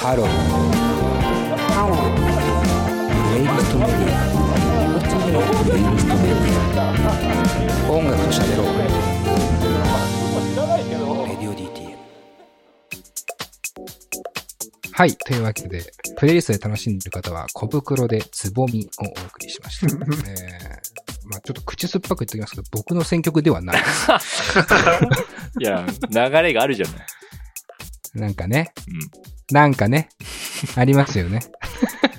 ハローハロープレイリストメディアプレイリストメディア音楽と喋ろうレディオ DTM はい。というわけで、プレイリストで楽しんでいる方は、小袋でつぼみをお送りしました。えーまあちょっと口酸っぱく言っておきますけど、僕の選曲ではないです。いや、流れがあるじゃない。なんかね、うん。なんかね、ありますよね。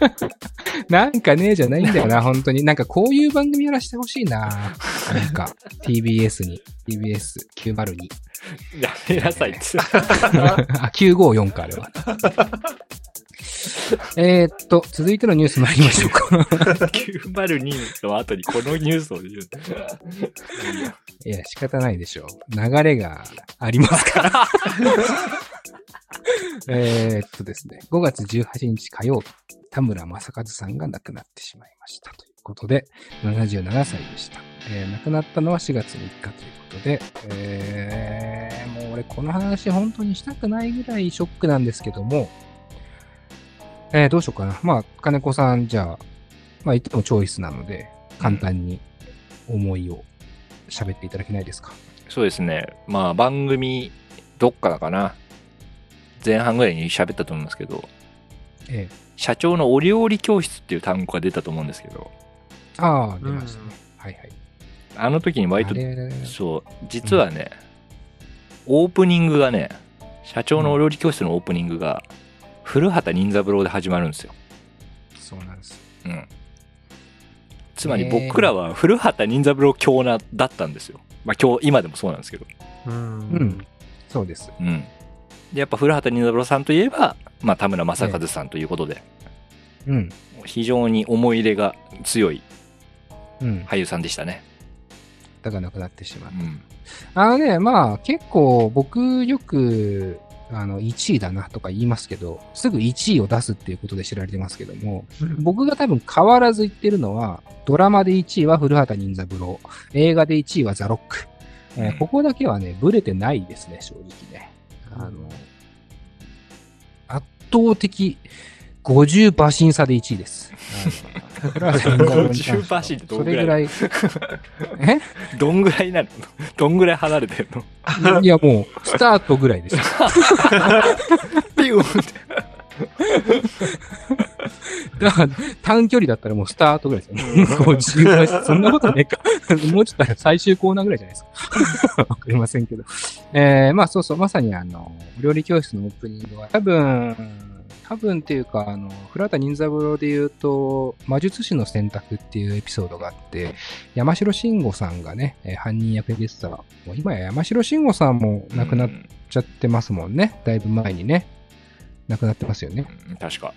なんかね、じゃないんだよな、本当に。なんかこういう番組やらせてほしいな。なんか、TBS に、TBS902。やめなさいって。あ、954か、あれは。えーっと、続いてのニュース参りましょうか。902の後にこのニュースを言う。いや、仕方ないでしょう。流れがありますから。えっとですね、5月18日火曜日、田村正和さんが亡くなってしまいました。ということで、77歳でした。えー亡くなったのは4月3日ということで、えーもう俺この話本当にしたくないぐらいショックなんですけども、えーどうしようかな。まあ、金子さん、じゃあ、まあ、いつもチョイスなので、簡単に思いを喋っていただけないですか？そうですね。まあ番組、どっからかな。前半ぐらいに喋ったと思いますけど、ええ。社長のお料理教室っていう単語が出たと思うんですけど、ああ、出ましたね。はいはい。あの時に割とそう、実はね、オープニングがね、社長のお料理教室のオープニングが、古畑任三郎で始まるんですよ。そうなんです。うん。つまり僕らは古畑任三郎教なだったんですよ。まあ今日、今でもそうなんですけど。う。うんん。そうです。うん。で、やっぱ古畑任三郎さんといえば、まあ田村正和さんということで、うん。非常に思い入れが強いうん。俳優さんでしたね。だがなくなってしまうう。ん。あのね、まあ結構僕よく、あの、1位だなとか言いますけど、すぐ1位を出すっていうことで知られてますけども、僕が多分変わらず言ってるのは、ドラマで1位は古畑任三郎、映画で1位はザ・ロック。えーうんここだけはね、ブレてないですね、正直ね。あの、圧倒的50馬身差で1位です。あの古畑任三郎に関しては50馬身ってどんぐらいそれぐらい。え？どんぐらいなの？どんぐらい離れてるの？いや、もう、スタートぐらいですよ。ピューンって。だから、短距離だったらもうスタートぐらいですよね。50はそんなことねえか。もうちょっと最終コーナーぐらいじゃないですか。わかりませんけど。えー、まあそうそう、まさにあの、料理教室のオープニングは多分、多分っていうか、あの、古畑任三郎で言うと、魔術師の選択っていうエピソードがあって、山城慎吾さんがね、えー犯人役で出てた。もう今や山城慎吾さんも亡くなっちゃってますもんね。だいぶ前にね。亡くなってますよね。うん確か。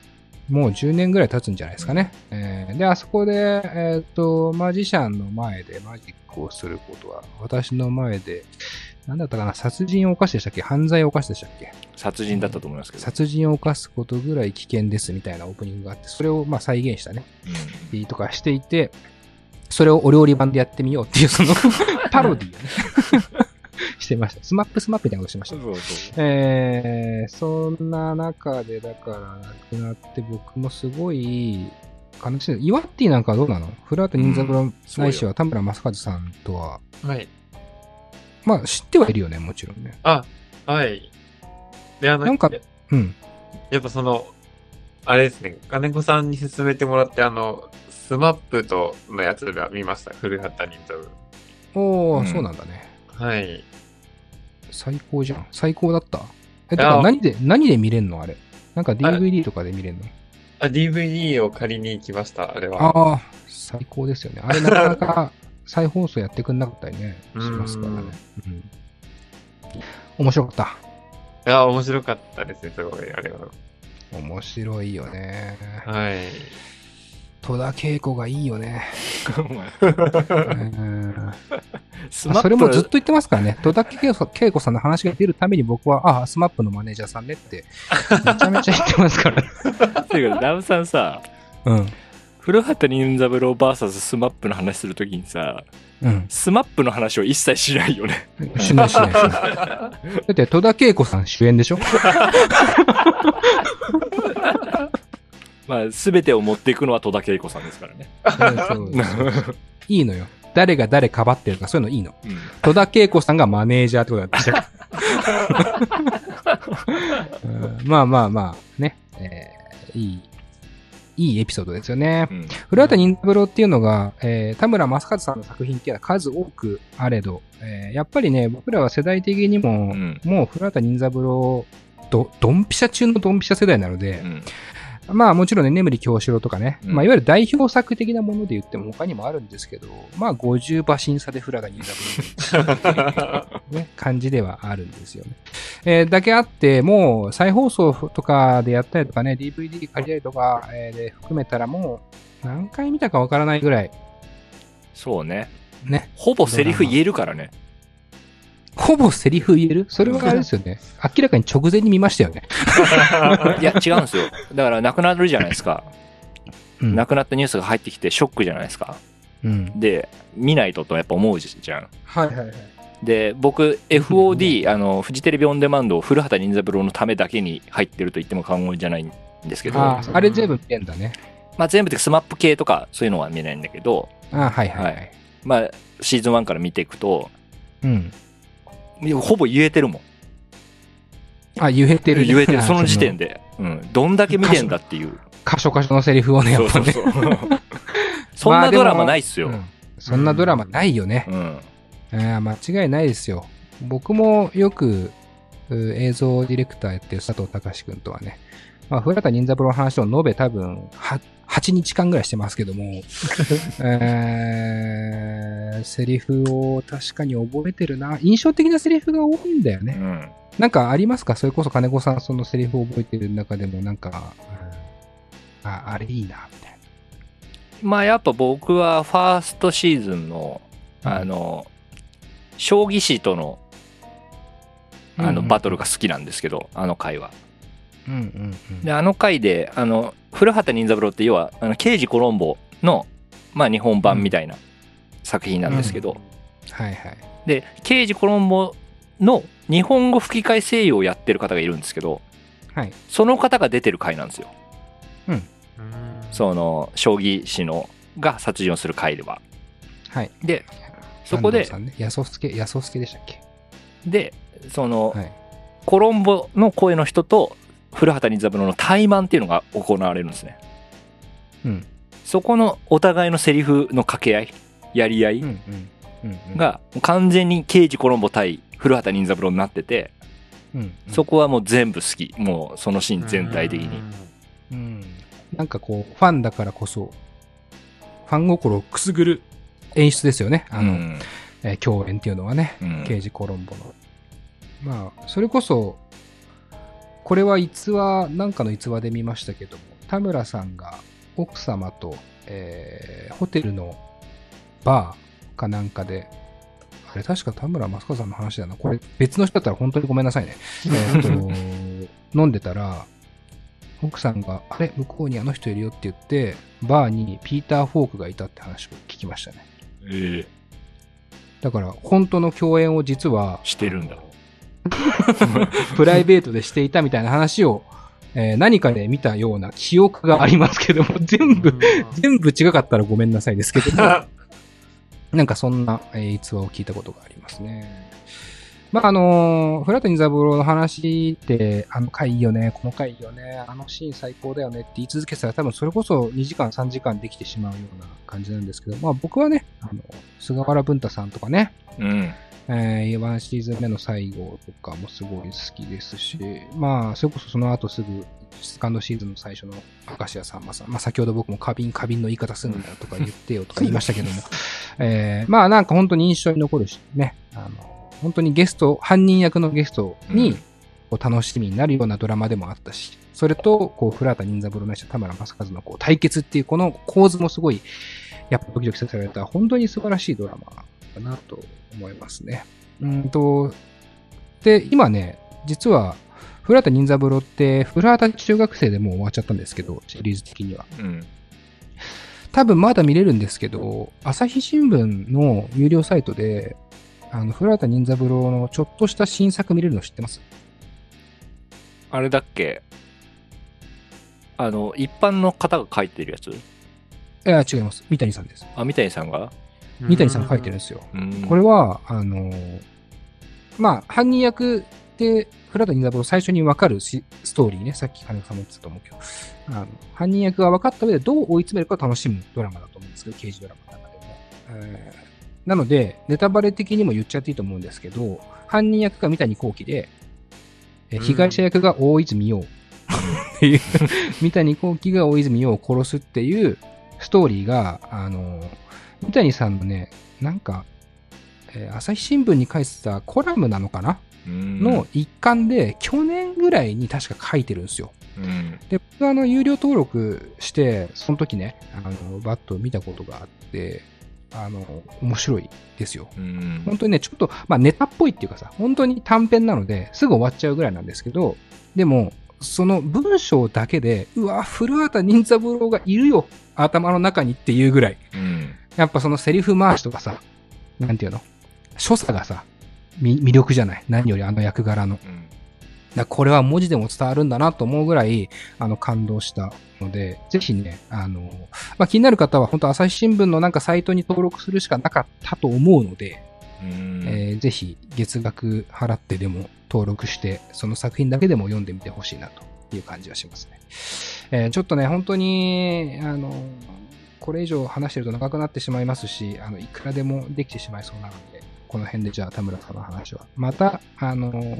もう10年ぐらい経つんじゃないですかね。えーで、あそこで、えっ、と、マジシャンの前でマジックをすることは、私の前で、なんだったかな、殺人を犯してしたっけ？犯罪を犯してしたっけ？殺人だったと思いますけど。殺人を犯すことぐらい危険ですみたいなオープニングがあって、それをまあ再現したね、うん。とかしていて、それをお料理版でやってみようっていう、その パロディをね、してました。スマップスマップみたいなことしてましたそう。そう。えー、そんな中で、だから、亡くなって、僕もすごい、悲しい。イワッティなんかはどうなの？古畑任三郎そうよないしは田村正和さんとは、はい。まあ知ってはいるよね、もちろんね。あ、はい。で、あの、なんかやうん。やっぱその、あれですね、金子さんに勧めてもらって、あの、スマップとのやつが見ました。古畑任三郎。おー、うんそうなんだね。はい。最高じゃん。最高だった？え、だから何で、何で見れんの？あれ。なんか DVD とかで見れんの？あ、DVD を借りに行きました、あれは。ああ、最高ですよね。あれなかなか 再放送やってくんなかったりね、しますからね。うん。面白かった。いや、面白かったですね、すごい、あれは。面白いよね。はい。戸田恵子がいいよね。それもずっと言ってますからね。戸田恵子さんの話が出るために僕は、ああ、スマップのマネージャーさんねって、めちゃめちゃ言ってますから。っていうか、ダムさんさ、うん。古畑任三郎 VS スマップの話するときにさ、うん。スマップの話を一切しないよね。しないしないしない。だって戸田恵子さん主演でしょ？まあ、すべてを持っていくのは戸田恵子さんですからね。いいのよ。誰が誰かばってるとかそういうのいいの。うん。戸田恵子さんがマネージャーってことだったん うんまあまあまあ、ね。えーいい、いいエピソードですよね。うん。古畑任三郎っていうのが、えー田村正和さんの作品っていうのは数多くあれど、えーやっぱりね、僕らは世代的にも、うんもう古畑任三郎、ど、ドンピシャ中のドンピシャ世代なのでう、ん。まあもちろんね、眠り京志郎とかね、うんまあいわゆる代表作的なもので言っても他にもあるんですけど、まあ50馬身差で古畑任三郎の、ね、感じではあるんですよね。えーだけあって、もう再放送とかでやったりとかね、DVD 借りたりとか、えーで含めたらもう何回見たかわからないぐらい、そうね。ね、ほぼセリフ言えるからね。ほぼセリフ言える？それはあれですよね。明らかに直前に見ましたよね。いや、違うんですよ。だから、亡くなるじゃないですか。うん。亡くなったニュースが入ってきてショックじゃないですか。うん。で、見ないととやっぱ思うじゃん。はいはいはい。で、僕、FOD、あの、フジテレビオンデマンドを古畑任三郎のためだけに入ってると言っても過言じゃないんですけど、あれ全部見てんだね。まあ全部でスマップ系とかそういうのは見ないんだけど、あーはいはいははいい。まあシーズン1から見ていくと、うん。ほぼ言えてるもん。あ、言えてるね。言えてる、その時点で。うん。どんだけ見てんだっていう。箇所箇所のセリフをね、やっぱね。そうそうそう。そんなドラマないっすよ。うんそんなドラマないよね。うん。あー間違いないですよ。僕もよくう映像ディレクターやってる佐藤隆君とはね、まあ、古畑任三郎の話を延べ多分は8日間ぐらいしてますけども、えー、セリフを確かに覚えてるな。印象的なセリフが多いんだよね。うん。なんかありますか？それこそ金子さんそのセリフを覚えてる中でもなんか、うんあ、あれいいな、みたいまあやっぱ僕はファーストシーズンの、な。あの、将棋士とのあのバトルが。が好きなんですけど、あの回は。うんうんうん。で、あの回で、あの、古畑任三郎って要は、あの刑事コロンボの、まあ日本版みたいな作品なんですけど、はいはい。で、刑事コロンボの日本語吹き替え声優をやってる方がいるんですけど、はい。その方が出てる回なんですよ。うんその、将棋士の、が殺人をする回では。はい。で、そこでね、安尾助、安尾助でしたっけ？で、その、はい。コロンボの声の人と古畑任三郎の対マンっていうのが行われるんですね。うん。そこのお互いのセリフの掛け合い、やり合いうんうん。うんうん、が完全に刑事コロンボ対古畑任三郎になってて、うん、そこはもう全部好き。もうそのシーン全体的に。うん。なんかこう、ファンだからこそ、ファン心をくすぐる演出ですよね。あの、うんえー共演っていうのはね。うん刑事コロンボの。まあ、それこそ、これは逸話、なんかの逸話で見ましたけども、田村さんが奥様と、えーホテルのバーかなんかで、あれ確か田村正和さんの話だな。これ別の人だったら本当にごめんなさいね。えーと 飲んでたら、奥さんが、あれ向こうにあの人いるよって言って、バーにピーター・フォークがいたって話を聞きましたね。ええだから、本当の共演を実は、してるんだ。プライベートでしていたみたいな話を、えー何かで見たような記憶がありますけども、全部、全部違かったらごめんなさいですけども、なんかそんな、えー逸話を聞いたことがありますね。まあ、あのー、古畑任三郎の話って、あの回いいよね、この回いいよね、あのシーン最高だよねって言い続けてたら多分それこそ2時間3時間できてしまうような感じなんですけど、まあ僕はね、あの、菅原文太さんとかね、うん。えー、1シーズン目の最後とかもすごい好きですし、まあ、それこそその後すぐ、セカンドシーズンの最初の明石家さんまさん、まあ先ほど僕も花瓶、花瓶の言い方するんだとか言ってよとか言いましたけども、えー、まあなんか本当に印象に残るしね、あの、本当にゲスト、犯人役のゲストにうん、こう楽しみになるようなドラマでもあったし、それと、こう、古畑任三郎ないし田村正和のこう対決っていうこの構図もすごい、やっぱドキドキさせられた、本当に素晴らしいドラマだなと思いますね。うんと、で、今ね、実は、古畑任三郎って、古畑中学生でもう終わっちゃったんですけど、シリーズ的には。うん。多分まだ見れるんですけど、朝日新聞の有料サイトで、あの、古畑任三郎のちょっとした新作見れるの知ってます？あれだっけ？あの、一般の方が書いてるやつ？いや、違います。三谷さんです。あ、三谷さんが？三谷さんが書いてるんですよ。うん。これは、あのーまあ、犯人役で、古畑任三郎最初に分かるしストーリーね、さっき金子さんも言ってたと思うけど、あの犯人役が分かった上でどう追い詰めるかを楽しむドラマだと思うんですけど、刑事ドラマの中でも。えーなので、ネタバレ的にも言っちゃっていいと思うんですけど、犯人役が三谷幸喜で、え被害者役が大泉洋。っていう、三谷幸喜が大泉洋を殺すっていうストーリーが、あのー三谷さんのね、なんか、えー朝日新聞に書いてたコラムなのかな、うんの一環で、去年ぐらいに確か書いてるんですよ。うんで、僕はあの、有料登録して、その時ね、あの、バッと見たことがあって、あの、面白いですよ。うん本当にね、ちょっと、まあネタっぽいっていうかさ、本当に短編なので、すぐ終わっちゃうぐらいなんですけど、でも、その文章だけで、うわ、古畑任三郎がいるよ、頭の中にっていうぐらい。うんやっぱそのセリフ回しとかさ、なんていうの？所作がさ、み魅力じゃない？何よりあの役柄の。だこれは文字でも伝わるんだなと思うぐらい、あの、感動したので、ぜひね、あの、まあ、気になる方は本当朝日新聞のなんかサイトに登録するしかなかったと思うので、うんえーぜひ月額払ってでも登録して、その作品だけでも読んでみてほしいなという感じはしますね。えーちょっとね、本当に、あの、これ以上話してると長くなってしまいますし、あの、いくらでもできてしまいそうなので、この辺でじゃあ田村さんの話は。また、あの、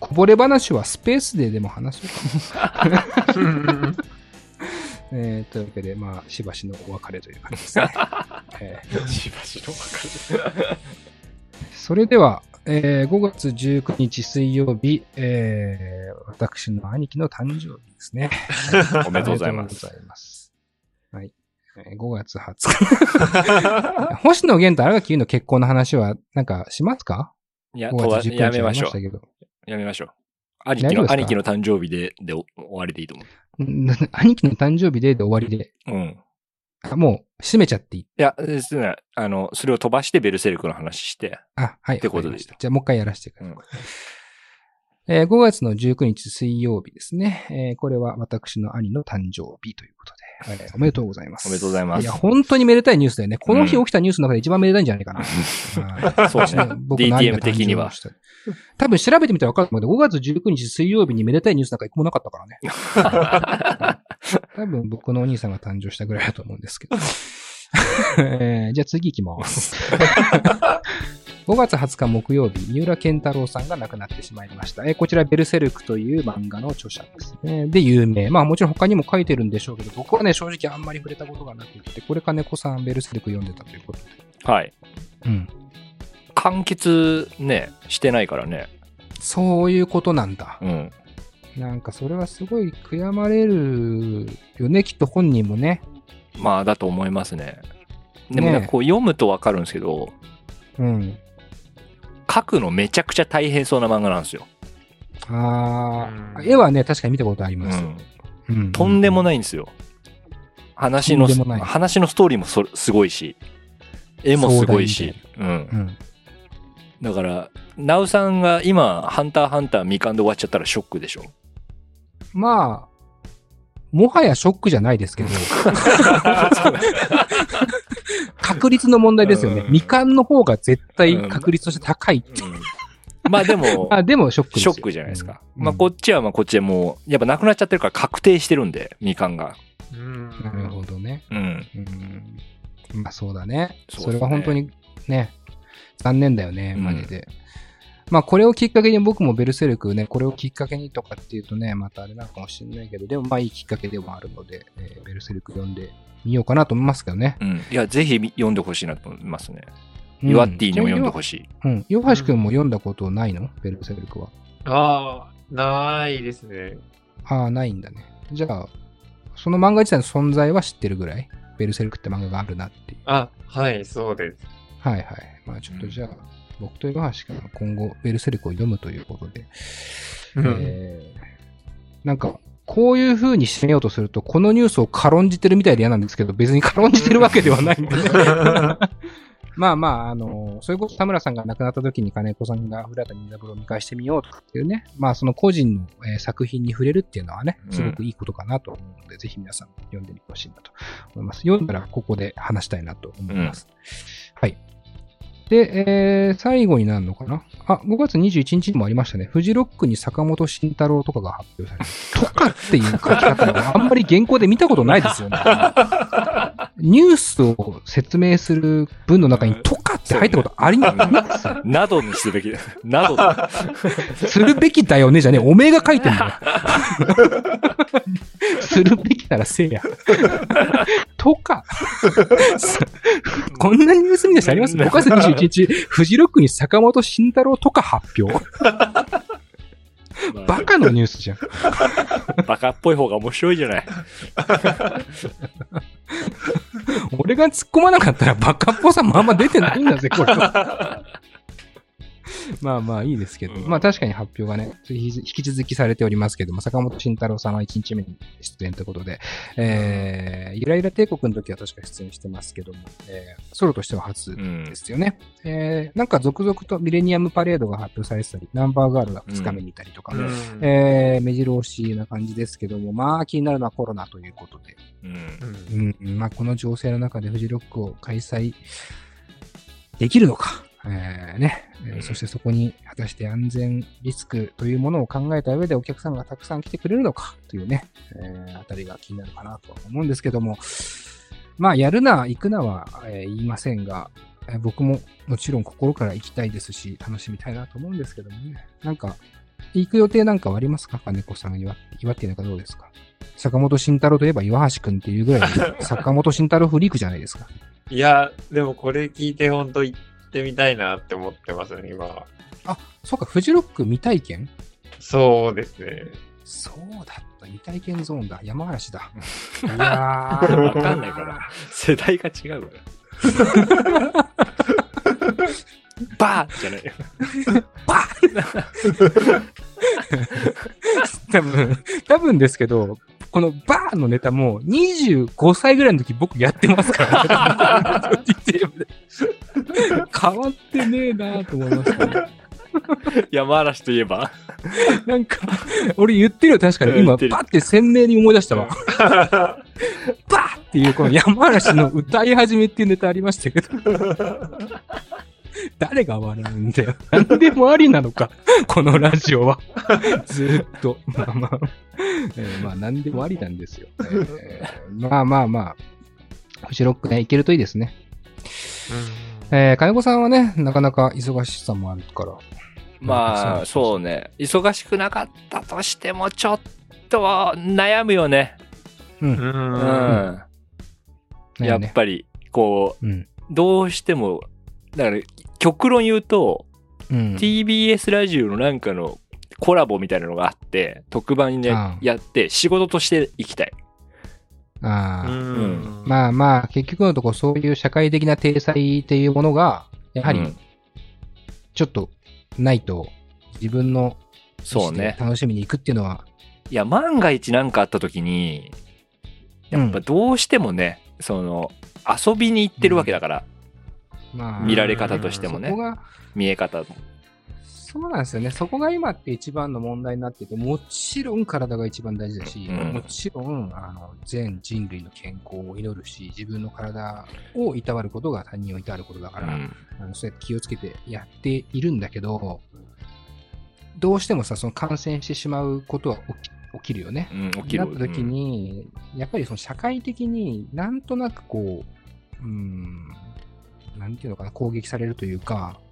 こぼれ話はスペースででも話そうかな。えーというわけで、まあ、しばしのお別れという感じですね。えーしばしの分かそれでは、えー5月19日水曜日、えー私の兄貴の誕生日ですね。おめでとうございますおめでとうございます。はい。えー5月20日。星野源と荒垣の結婚の話は、なんか、しますか？いや、5とは月19日やめましょう。やめましょう。兄貴の、兄貴の誕生日で、でお終わりでいいと思ん兄貴の誕生日でで終わりで、う。うん。あもう、閉めちゃっていい？いや、ですね、あの、それを飛ばしてベルセルクの話して、あ、はい。ってことでしたじゃあ、もう一回やらせてください。うんえー5月の19日水曜日ですね。えーこれは私の兄の誕生日ということで、えーおめでとうございます。おめでとうございますいや、本当にめでたいニュースだよね。この日起きたニュースの中で一番めでたいんじゃないかな。はいそうですね。僕の兄が DTM 的には。多分調べてみたら分かると思うけど、5月19日水曜日にめでたいニュースなんか一個もなかったからね。多分僕のお兄さんが誕生したぐらいだと思うんですけど。えーじゃあ次行きます。5月20日木曜日、三浦健太郎さんが亡くなってしまいました。えーこちら、ベルセルクという漫画の著者ですね。で、有名。まあもちろん他にも書いてるんでしょうけど、僕はね、正直あんまり触れたことがなくて、これ金子さん、ベルセルク読んでたということで。はい。うん。完結ね、してないからね。そういうことなんだ。うん。なんかそれはすごい悔やまれるよね、きっと本人もね。まあ、だと思いますね。でもね、こう読むとわかるんですけど、うん。書くのめちゃくちゃ大変そうな漫画なんですよ。ああ、うん絵はね、確かに見たことあります。うん。うんとんでもないんですよ。話の話のストーリーもそすごいし、絵もすごいし、うん。うん。だから、ナウさんが今、ハンターハンター未完で終わっちゃったらショックでしょ？まあ、もはやショックじゃないですけど、確率の問題ですよね。うん未完の方が絶対確率として高い。まあでも、あ、でもショックショックじゃないですか。うんまあこっちはまあこっちでもう、やっぱなくなっちゃってるから確定してるんで、未完が。うんなるほどね。うん。うん。まあそうだね。そねれは本当にね、残念だよね、うんマジで。まあこれをきっかけに僕もベルセルクね、これをきっかけにとかっていうとね、またあれなのかもしれないけど、でもまあいいきっかけでもあるので、えーベルセルク読んでみようかなと思いますけどね。うん。いや、ぜひ読んでほしいなと思いますね。うんユアッティにも読んでほしい。うん。岩橋くんも読んだことないの？ベルセルクは。ああ、ないですね。ああ、ないんだね。じゃあ、その漫画自体の存在は知ってるぐらい？ベルセルクって漫画があるなっていう。あ、はい、そうです。はいはい。まあちょっとじゃあ、僕と岩橋くんは今後ベルセルクを読むということで、うんえーなんか、こういう風に締めようとすると、このニュースを軽んじてるみたいで嫌なんですけど、別に軽んじてるわけではないんでね。まあまあ、あの、それこそ田村さんが亡くなった時に金子さんが古畑任三郎を見返してみようとかっていうね、まあその個人の、えー作品に触れるっていうのはね、すごくいいことかなと思うので、ぜひ皆さん読んでみてほしいなと思います。読んだらここで話したいなと思います。はい。で、えー、最後になるのかな？あ、5月21日にもありましたね。フジロックに坂本慎太郎とかが発表された。とかっていう書き方があんまり原稿で見たことないですよね。ニュースを説明する文の中にとかって入ったことありますなどにすべきだ。などだ。するべきだよね？じゃね？え。おめえが書いてんだよ。するべきならせえや。とか。こんなニュース見出しあります？5月21日、フジロックに坂本慎太郎とか発表。バカのニュースじゃん。バカっぽい方が面白いじゃない。俺が突っ込まなかったらバカっぽさもあんま出てないんだぜ、これ。まあまあいいですけど、うん。まあ確かに発表がね、引き続きされておりますけども、坂本慎太郎さんは1日目に出演ということで、えー、ゆらゆら帝国の時は確か出演してますけども、えー、ソロとしては初うん。で。すよね。えー、なんか続々とミレニアムパレードが発表されてたり、ナンバーガールが2日目にいたりとか、うん。えー、目白押しな感じですけども、まあ気になるのはコロナということで、うん。うん、まあ、この情勢の中でフジロックを開催できるのか、えーね。えそしてそこに果たして安全リスクというものを考えた上でお客さんがたくさん来てくれるのかというね、えーあたりが気になるかなとは思うんですけども、まあ、やるな、行くなは、えー言いませんが、えー僕ももちろん心から行きたいですし、楽しみたいなと思うんですけどもね、なんか、行く予定なんかはありますか？金子さん、岩岩手なんかどうですか？坂本慎太郎といえば岩橋くんっていうぐらいの 坂本慎太郎フリークじゃないですか。いや、でもこれ聞いて本当行ってみたいなって思ってますね、今は。あ、そうか、フジロック未体験？そうですね。そうだった、未体験ゾーンだ、山嵐だ。いやー わかんないから。世代が違うから。バーじゃないよ。多分、多分ですけど、このバーのネタも25歳ぐらいの時僕やってますからね。変わってねえなと思いましたね。山嵐といえば。なんか、俺言ってるよ、確かに。今、パって鮮明に思い出したわ。バーっていう、この山嵐の歌い始めっていうネタありましたけど。誰が笑うんだよ。何でもありなのか、このラジオは。ずーっと。まあまあ、えーまあ何でもありなんですよ。えー まあまあまあ、フジロックね、いけるといいですね。えー、金子さんはね、なかなか忙しさもあるから。まあ、そうね。忙しくなかったとしても、ちょっと悩むよね。う。うん。うんうん。ん。やっぱり、こうん。う、どうしても、だから、極論言うと、うん。TBS ラジオのなんかのコラボみたいなのがあって、特番でやって、仕事として行きたい。ああ、うん。まあまあ、結局のところそういう社会的な体裁っていうものが、やはりうんちょっとないと、自分のそうね。楽しみに行くっていうのは、いや、万が一なんかあった時に、やっぱどうしてもね、その、遊びに行ってるわけだから、まあ、見られ方としてもね見え方も。そうなんですよね。そこが今って一番の問題になってて、もちろん体が一番大事だし、うんもちろんあの全人類の健康を祈るし、自分の体をいたわることが他人をいたわることだから、うんあのそうやって気をつけてやっているんだけど、どうしてもさ、その感染してしまうことは起き起きるよね。うん、起きる。なった時に、やっぱりその社会的になんとなくこう、うん、なんていうのかな、攻撃されるというか、うん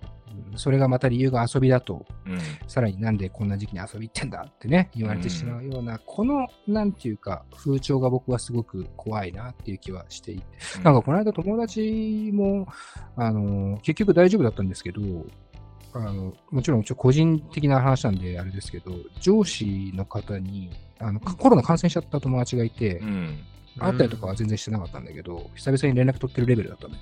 それがまた理由が遊びだと、うん、さらになんでこんな時期に遊び行ってんだってね、言われてしまうような、この、なんていうか、風潮が僕はすごく怖いなっていう気はしていて、うん。なんかこの間友達も、あの、結局大丈夫だったんですけど、あの、もちろんちょ個人的な話なんであれですけど、上司の方に、あの、コロナ感染しちゃった友達がいて、うん。会ったりとかは全然してなかったんだけど、久々に連絡取ってるレベルだったんで、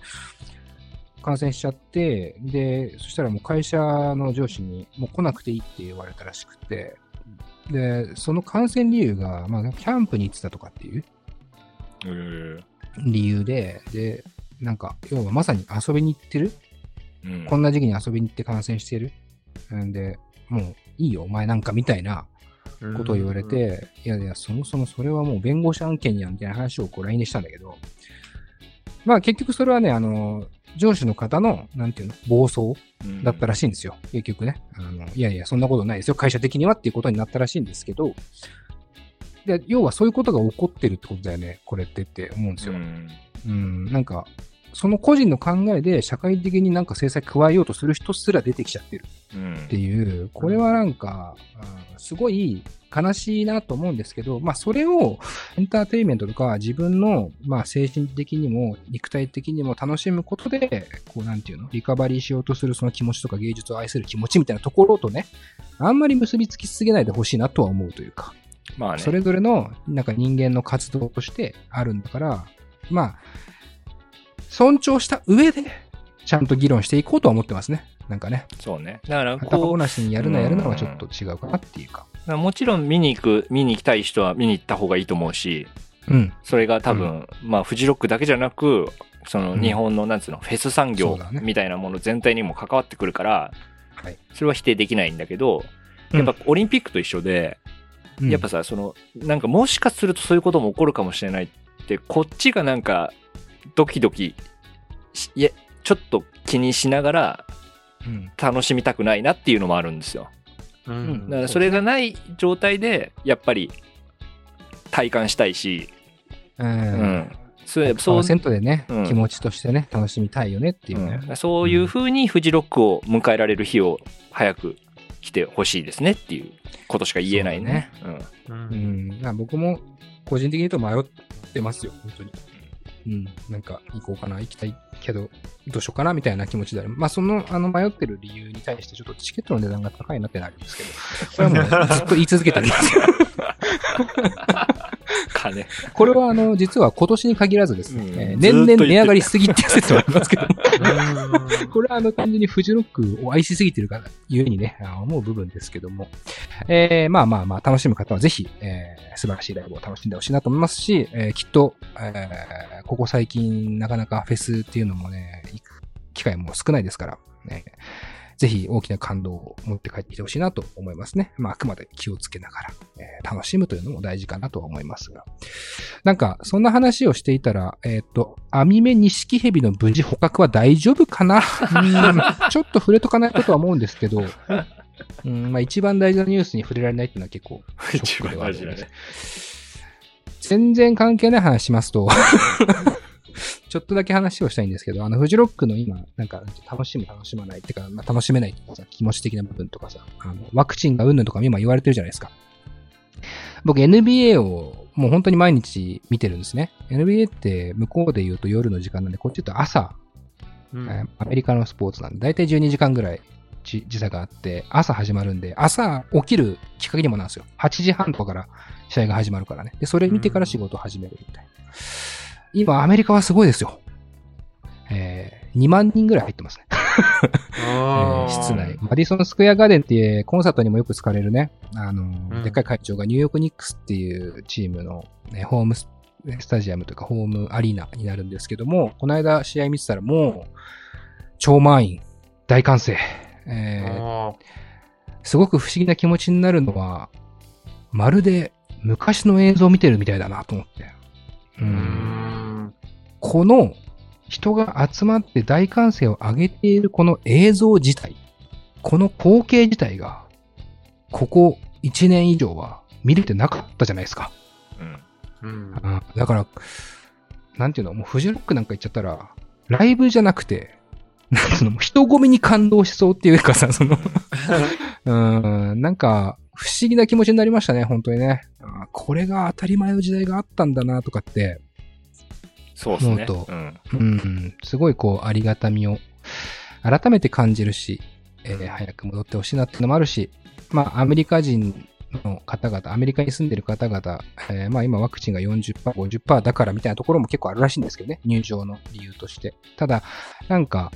感染しちゃって、で、そしたらもう会社の上司に、もう来なくていいって言われたらしくて、で、その感染理由が、まあ、キャンプに行ってたとかっていううん理由で、で、なんか、要はまさに遊びに行ってる？うん。こんな時期に遊びに行って感染してる？んで、もういいよ、お前なんかみたいなことを言われて、いやいや、そもそもそれはもう弁護士案件やんみたいな話をこう LINE でしたんだけど、まあ結局それはね、あの、上司の方の、なんていうの、暴走うんだったらしいんですよ。結局ね。あのいやいや、そんなことないですよ。会社的にはっていうことになったらしいんですけど、で要はそういうことが起こってるってことだよね、これってって思うんですよ。うんうん、なんか、その個人の考えで社会的になんか制裁加えようとする人すら出てきちゃってる。うん。っていう、これはなんか、あーすごい悲しいなと思うんですけど、まあそれをエンターテインメントとか自分の、まあ精神的にも肉体的にも楽しむことで、こうなんていうの、リカバリーしようとするその気持ちとか芸術を愛する気持ちみたいなところとね、あんまり結びつきすぎないでほしいなとは思うというか。まあね。それぞれのなんか人間の活動としてあるんだから、まあ、尊重した上で、ちゃんと議論していこうとは思ってますね。なんかね。そうねだから片こ方なしにやるなやるなはちょっと違うかなっていうか。うもちろん見に行く見に行きたい人は見に行った方がいいと思うしうん。それが多分、まあフジロックだけじゃなくそのうん日本のなんつうのフェス産業みたいなもの全体にも関わってくるからはい。それは否定できないんだけどやっぱオリンピックと一緒で、うんやっぱさそのなんかもしかするとそういうことも起こるかもしれないってこっちがなんかドキドキしいやちょっと気にしながらうん。楽しみたくないなっていうのもあるんですよううんんだからそれがない状態でやっぱり体感したいし、う。うんん、そうやっぱそう100%でね、うん気持ちとしてね、楽しみたいよねっていうね。うんそういうふうにフジロックを迎えられる日を早く来てほしいですねっていうことしか言えないね。ううんん。まあ僕も個人的に言うと迷ってますよ、本当に。うん。なんか行こうかな、行きたいけど、どうしようかなみたいな気持ちである。まあその、あの迷ってる理由に対してちょっとチケットの値段が高いなってなるんですけど、これはもうずっと言い続けてるんですよ。金。これはあの、実は今年に限らずですね、うん。えー年々値上がりしすぎっていう説はありますけど、うん。これはあの単純にフジロックを愛しすぎてるから、ゆえにね、あ思う部分ですけども、えーまあまあまあ、楽しむ方はぜひ、えー素晴らしいライブを楽しんでほしいなと思いますし、えーきっと、えーここ最近なかなかフェスっていうのもね、行く機会も少ないですから、ね、ぜひ大きな感動を持って帰ってきてほしいなと思いますね。まあ、あくまで気をつけながら、えー楽しむというのも大事かなとは思いますが。なんか、そんな話をしていたら、えっ、と、アミメニシキヘビの無事捕獲は大丈夫かな？うんちょっと触れとかないととは思うんですけど、うんまあ、一番大事なニュースに触れられないっていうのは結構 ショックではある一番大事だね全然関係ない話しますと、ちょっとだけ話をしたいんですけど、あの、フジロックの今、なんか、楽しむ、楽しまないってか、まあ、楽しめないとかさ、気持ち的な部分とかさ、あの、ワクチンがうんぬんとか今言われてるじゃないですか。僕 NBA をもう本当に毎日見てるんですね。NBA って向こうで言うと夜の時間なんで、こっち言うと朝、うんえーアメリカのスポーツなんで、だいたい12時間ぐらい時時差があって、朝始まるんで、朝起きるきっかけにもなんですよ。8時半とかから試合が始まるからね。で、それ見てから仕事を始めるみたいな。今、アメリカはすごいですよ。えー、2万人ぐらい入ってますね。え室内。マディソンスクエアガーデンっていうコンサートにもよく使われるね、あの、うんでっかい会長がニューヨークニックスっていうチームの、ね、ホームススタジアムというかホームアリーナになるんですけども、この間試合見てたらもう、超満員、大歓声。えーあすごく不思議な気持ちになるのは、まるで昔の映像を見てるみたいだなと思って。うん。この人が集まって大歓声を上げているこの映像自体、この光景自体が、ここ1年以上は見れてなかったじゃないですか。うんうん。うんだから、なんていうの、もうフジロックなんか言っちゃったら、ライブじゃなくて、なんつうの、人混みに感動しそうっていうかさ、その、うん、なんか、不思議な気持ちになりましたね、本当にね。あこれが当たり前の時代があったんだな、とかって、そうですね。思うと。うん。うん、すごいこう、ありがたみを、改めて感じるし、えー早く戻ってほしいなっていうのもあるし、まあ、アメリカ人の方々、アメリカに住んでる方々、えーまあ今ワクチンが40%、50%だからみたいなところも結構あるらしいんですけどね、入場の理由として。ただ、なんか、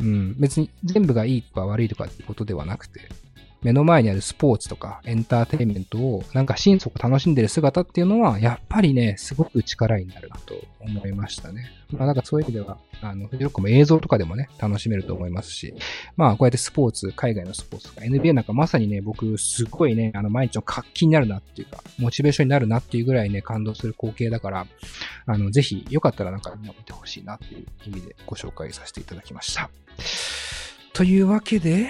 うん、別に全部がいいとか悪いとかっていうことではなくて、目の前にあるスポーツとかエンターテインメントをなんか心底楽しんでる姿っていうのは、やっぱりね、すごく力になるなと思いましたね。まあなんかそういう意味では、あの、フジロックも映像とかでもね、楽しめると思いますし、まあこうやってスポーツ、海外のスポーツとか NBA なんかまさにね、僕すごいね、あの毎日の活気になるなっていうか、モチベーションになるなっていうぐらいね、感動する光景だから、あの、ぜひよかったらなんか見てほしいなっていう意味でご紹介させていただきました。というわけで、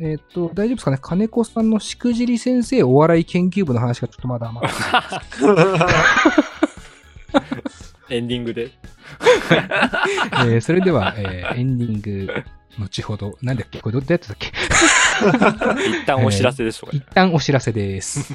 えっ、と、大丈夫ですかね？金子さんのしくじり先生お笑い研究部の話がちょっとまだ余ってるんですエンディングで。えーそれでは、えーエンディング、後ほど、なんだっけ？これどうやってたっけ？一旦お知らせですとか、一旦お知らせです。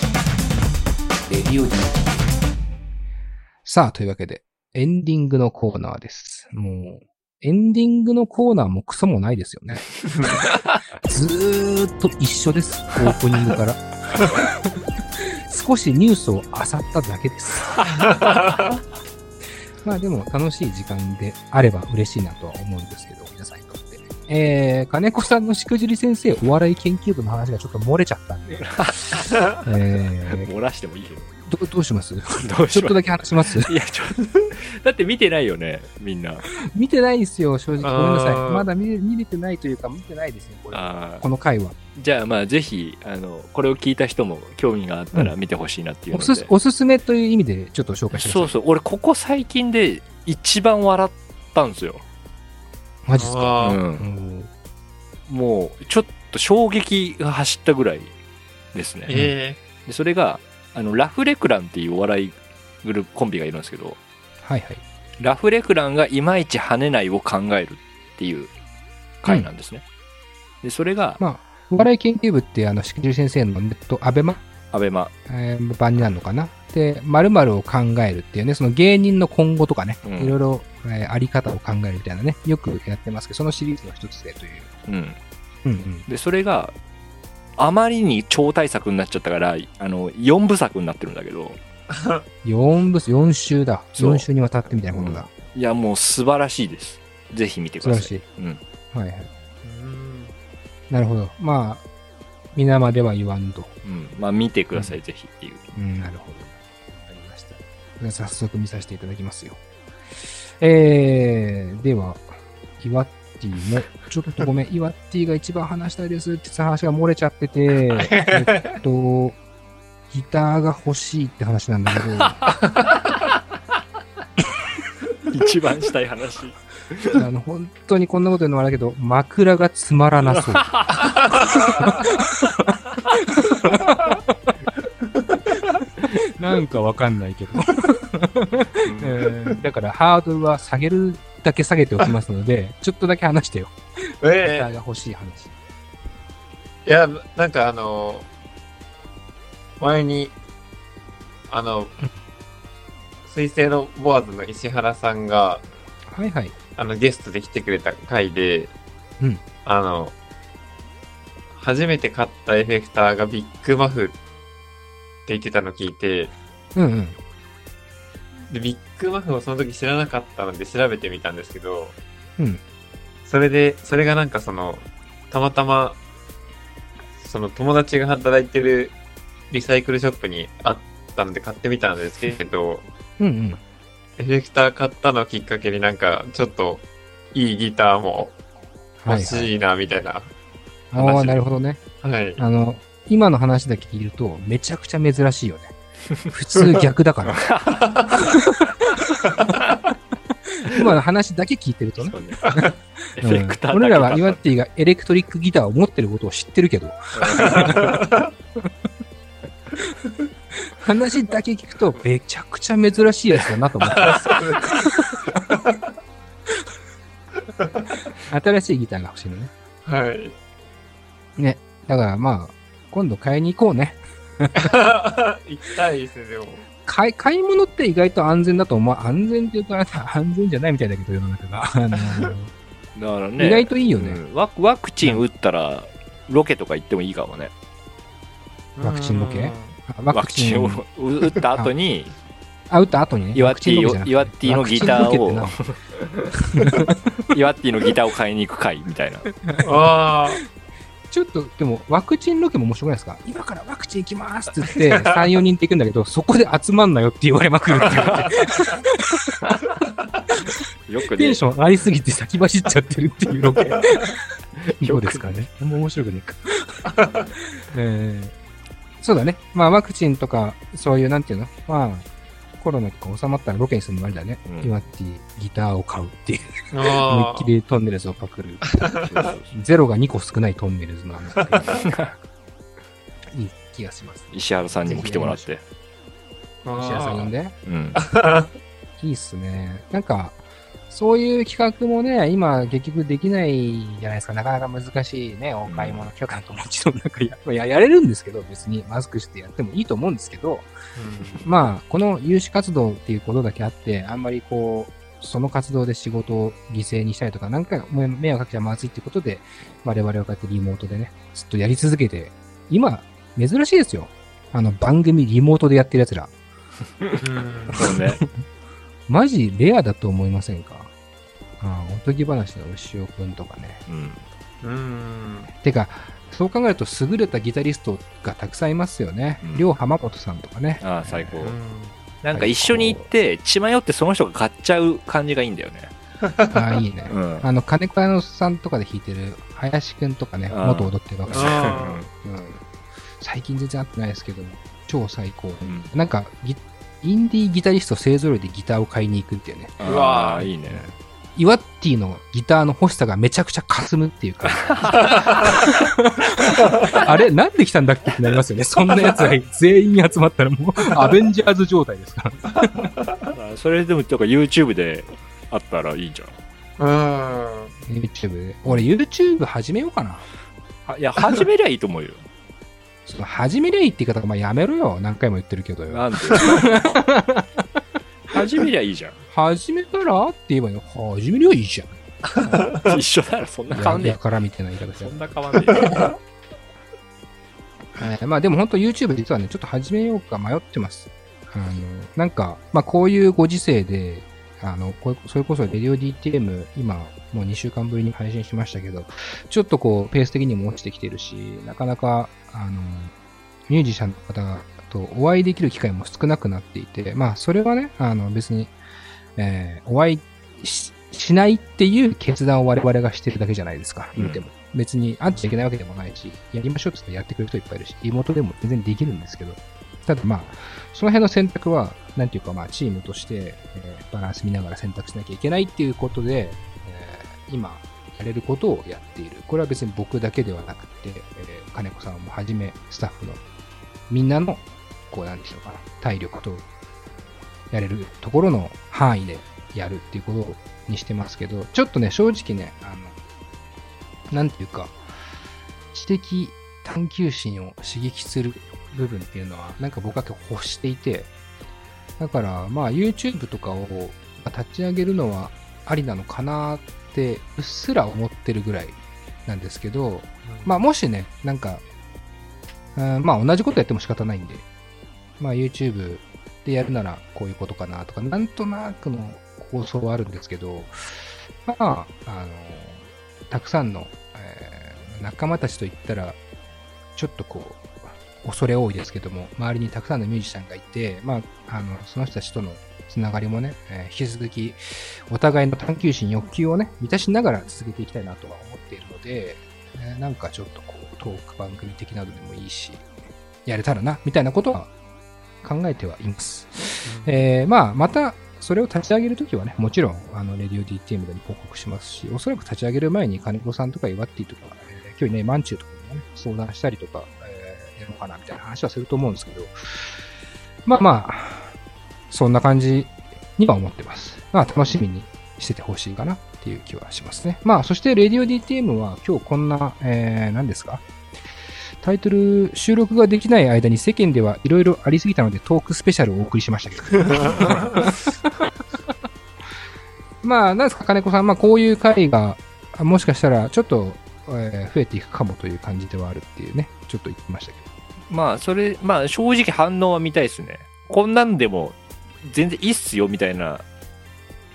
レディオ DT。さあ、というわけで、エンディングのコーナーです。もう、エンディングのコーナーもクソもないですよね。ずーっと一緒です。オープニングから。少しニュースを漁っただけです。まあでも楽しい時間であれば嬉しいなとは思うんですけど、皆さん。えー、金子さんのしくじり先生お笑い研究部の話がちょっと漏れちゃったんで、え漏らしてもいいけど。ー、どどうします？ちょっとだけ話します？いや、ちょっと、だって見てないよね、みんな。見てないですよ、正直。ごめんなさい。まだ見れ見れてないというか、見てないですね、これ。あこの回は。ーじゃあまあぜひ、あの、これを聞いた人も興味があったら見てほしいなっていうので。おすすおすすめという意味でちょっと紹介して。そうそう、俺ここ最近で一番笑ったんですよ。マジっすか？うん。うんもう、ちょっと衝撃が走ったぐらいですね。えでそれが、あの、ラフレクランっていうお笑いグループ、コンビがいるんですけど、はいはい。ラフレクランがいまいち跳ねないを考えるっていう回なんですね。で、それが、まあ、お笑い研究部って、あの、しくじり先生のネット、アベマ、アベマ、えー版になるのかな？で、〇〇を考えるっていうね、その芸人の今後とかね、うんいろいろ、えーあり方を考えるみたいなね、よくやってますけど、そのシリーズの一つでという。うん。うんうん。で、それが、あまりに超大作になっちゃったから、あの、4部作になってるんだけど、4部、4週だ。そう4週にわたってみたいなことだ。いや、もう素晴らしいです。ぜひ見てください。素晴らしい。うん。はいはい。うんなるほど。まあ、皆までは言わんと。うん。まあ、見てください、ぜひっていう。うん、なるほど。わかりました。では早速見させていただきますよ。えー、では、イワッティも、ちょっとごめん、イワッティが一番話したいですって話が漏れちゃってて、えっと、ギターが欲しいって話なんだけど、一番したい話。あの、本当にこんなこと言うのもあれだけど、枕がつまらなそう。なんかわかんないけど。えーだからハードルは下げるだけ下げておきますので、ちょっとだけ話してよ。ギターえが欲しい話。いや、なんかあの、前に、あの、水星のボアズの石原さんが、はいはい。あの、ゲストで来てくれた回で、うんあの、初めて買ったエフェクターがビッグマフって言ってたの聞いて、うんうん。で、ビッグマフをその時知らなかったので調べてみたんですけど、うん。それで、それがなんかその、たまたま、その友達が働いてるリサイクルショップにあったので買ってみたんですけど、うんうん。エフェクター買ったのをきっかけになんか、ちょっと、いいギターも欲はい、はい。しいな、みたいな。ああ、なるほどね。はい。あの、今の話だけ聞いると、めちゃくちゃ珍しいよね。普通逆だから。今の話だけ聞いてるとね。俺らはだけイワッティがエレクトリックギターを持ってることを知ってるけど、話だけ聞くとめちゃくちゃ珍しいやつだなと思ってます。新しいギターが欲しいのね。はい。ね。だからまあ、今度買いに行こうね。行きたいですね、でも。買い、買い物って意外と安全だと思う。安全って言うとあれだ安全じゃないみたいだけど、世の中が。あのだからね。意外といいよね。うんワクワクチン打ったら、ロケとか行ってもいいかもね。ワクチンロケ？うんワワクチンを打った後に、あ、打った後にね。イワッティをワクチンロケじゃなくてイワッティのギターをワクチンロケってなイワッティのギターを買いに行く回みたいな。あちょっと、でも、ワクチンロケも面白くないですか？今からワクチン行きますって言って、3、4人で行くんだけど、そこで集まんなよって言われまくるっていう。よくテンね、ション上がりすぎて先走っちゃってるっていうロケ。どうですかね？あんま面白くねえか。えーそうだね。まあ、ワクチンとか、そういう、なんていうの？まあ、コロナとか収まったらロケにするのもありだね。うんイワッティ、ギターを買うっていう。あ。思いあっきりトンネルズをパクる。ゼロが2個少ないトンネルズなんですけど。いい気がします。石原さんにも来てもらって。あ。石原さん呼んで。うん。いいっすね。なんか、そういう企画もね、今結局できないじゃないですか。なかなか難しいね、お買い物企画なんかもちろんなんかやややれるんですけど、別にマスクしてやってもいいと思うんですけど、まあ、この有志活動っていうことだけあって、あんまりこう、その活動で仕事を犠牲にしたりとか、なんか迷迷惑かけちゃまずいってことで、我々はこうやってリモートでね、ずっとやり続けて、今、珍しいですよ。あの、番組リモートでやってる奴ら。うんそうね。マジレアだと思いませんか？ああおとぎ話の牛尾くんとかね。うん。うん。てか、そう考えると優れたギタリストがたくさんいますよねうん。りょう浜本さんとかね。ああ、最高う。んなんか一緒に行って、血迷ってその人が買っちゃう感じがいいんだよね。ああ、いいね。うん。あの、金子屋のさんとかで弾いてる林くんとかね、元踊ってるわけですうん最近全然会ってないですけども、超最高。うんなんかギ、インディーギタリスト勢揃いでギターを買いに行くっていうね。うわーあーいいね。イワッティのギターの欲しさがめちゃくちゃ霞むっていうか。あれなんで来たんだっけってなりますよね。そんな奴が全員集まったらもう アベンジャーズ状態ですから。あ それでも、とか YouTube であったらいいじゃん。うん。YouTube で。俺 YouTube 始めようかな。あいや、始めりゃいいと思うよ。その始めりゃいいって言い方が、まあやめろよ。何回も言ってるけどよ。なんで？始めりゃいいじゃん。始めたらって言えばいいの？始めりゃいいじゃん。一緒だろ、そんな変わんねやからみたいな言い方。そんな変わんねえ。え ーまあでも本当 YouTube 実はね、ちょっと始めようか迷ってます。あの、なんか、まあこういうご時世で、あの、これそれこそレディオ DTM 今もう2週間ぶりに配信しましたけど、ちょっとこうペース的にも落ちてきてるし、なかなか、あの、ミュージシャンの方とお会いできる機会も少なくなっていて、まあそれはね、あの別に、えーお会いししないっていう決断を我々がしてるだけじゃないですか、言うても。別に会っちゃいけないわけでもないし、やりましょうって言ってやってくれる人いっぱいいるし、リモートでも全然できるんですけど、ただまあ、その辺の選択は、なんていうかまあ、チームとして、えーバランス見ながら選択しなきゃいけないっていうことで、えー今、やれることをやっている。これは別に僕だけではなくて、えー金子さんもはじめ、スタッフのみんなの、こうなんでしょうか。な、体力と、やれるところの範囲でやるっていうことにしてますけど、ちょっとね、正直ね、あの、なんていうか、知的探求心を刺激する部分っていうのは、なんか僕は結構欲していて、だから、まあ YouTube とかをまあ立ち上げるのはありなのかなって、うっすら思ってるぐらいなんですけど、まあもしね、なんか、うんまあ同じことやっても仕方ないんで、まあ YouTube でやるならこういうことかなとか、なんとなくの構想はあるんですけど、まあ、あの、たくさんの、えー仲間たちといったら、ちょっとこう、恐れ多いですけども、周りにたくさんのミュージシャンがいて、まあ、あの、その人たちとのつながりもね、えー引き続き、お互いの探求心、欲求をね、満たしながら続けていきたいなとは思っているので、えーなんかちょっとこう、トーク番組的などでもいいし、やれたらな、みたいなことは考えてはいます。えーまあ、また、それを立ち上げるときはね、もちろん、あの、レディオ DTM でに報告しますし、おそらく立ち上げる前に金子さんとかイワッティとか、えー今日ね、マンチューとかにもね、相談したりとか、えーやろうかな、みたいな話はすると思うんですけど、まあまあ、そんな感じには思ってます。まあ、楽しみにしててほしいかな。っていう気はしますね。まあ、そして Radio DTM は今日こんな、えー、何ですか？タイトル、収録ができない間に世間ではいろいろありすぎたのでトークスペシャルをお送りしましたけど。まあ、なんですか、金子さん。まあ、こういう回が、あもしかしたらちょっと、えー増えていくかもという感じではあるっていうね、ちょっと言ってましたけど。まあ、それ、まあ、正直反応は見たいですね。こんなんでも、全然いいっすよ、みたいな、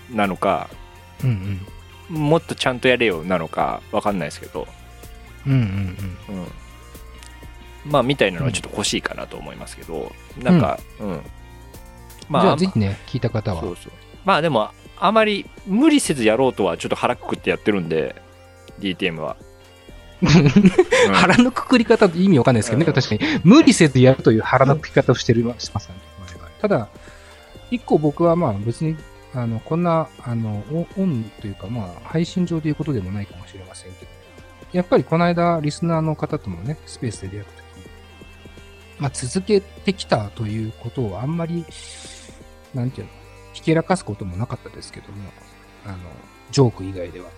なのか、うんもっとちゃんとやれよ、なのか、わかんないですけど、うん。うんうんうん。まあ、みたいなのはちょっと欲しいかなと思いますけど、なんか、うん。うん。まあ、じゃあ、ぜひね、聞いた方は。そうそう。まあ、でも、あまり無理せずやろうとはちょっと腹くくってやってるんで、DTM は。うん腹のくくり方って意味わかんないですけどね、うん確かに。無理せずやるという腹のくくり方をしてる、しますね。ただ、一個僕はまあ別に、あの、こんな、あの、オオンというかまあ、配信上ということでもないかもしれませんけど、やっぱりこの間、リスナーの方ともね、スペースで出会ったまあ続けてきたということをあんまり、なんていうの、ひけらかすこともなかったですけども、あの、ジョーク以外では。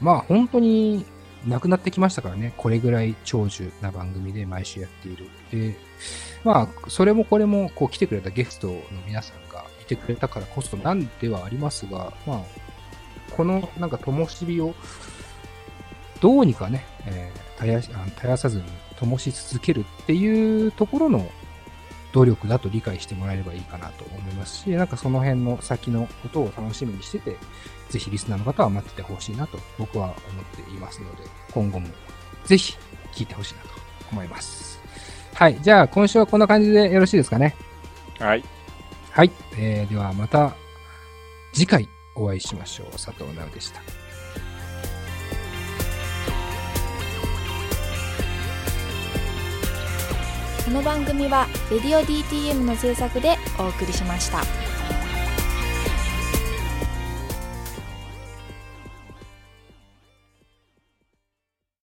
まあ本当になくなってきましたからね。これぐらい長寿な番組で毎週やっている。で、まあ、それもこれも、こう来てくれたゲストの皆さんがいてくれたからこそなんではありますが、まあ、このなんか灯火を、どうにかね、えー絶やし絶やさずに灯し続けるっていうところの努力だと理解してもらえればいいかなと思いますし、なんかその辺の先のことを楽しみにしてて、ぜひリスナーの方は待っててほしいなと僕は思っていますので、今後もぜひ聞いてほしいなと思います。はい。じゃあ今週はこんな感じでよろしいですかね？はい。はい。えー、ではまた次回お会いしましょう。佐藤直でした。この番組は「レディオ DTM」の制作でお送りしました。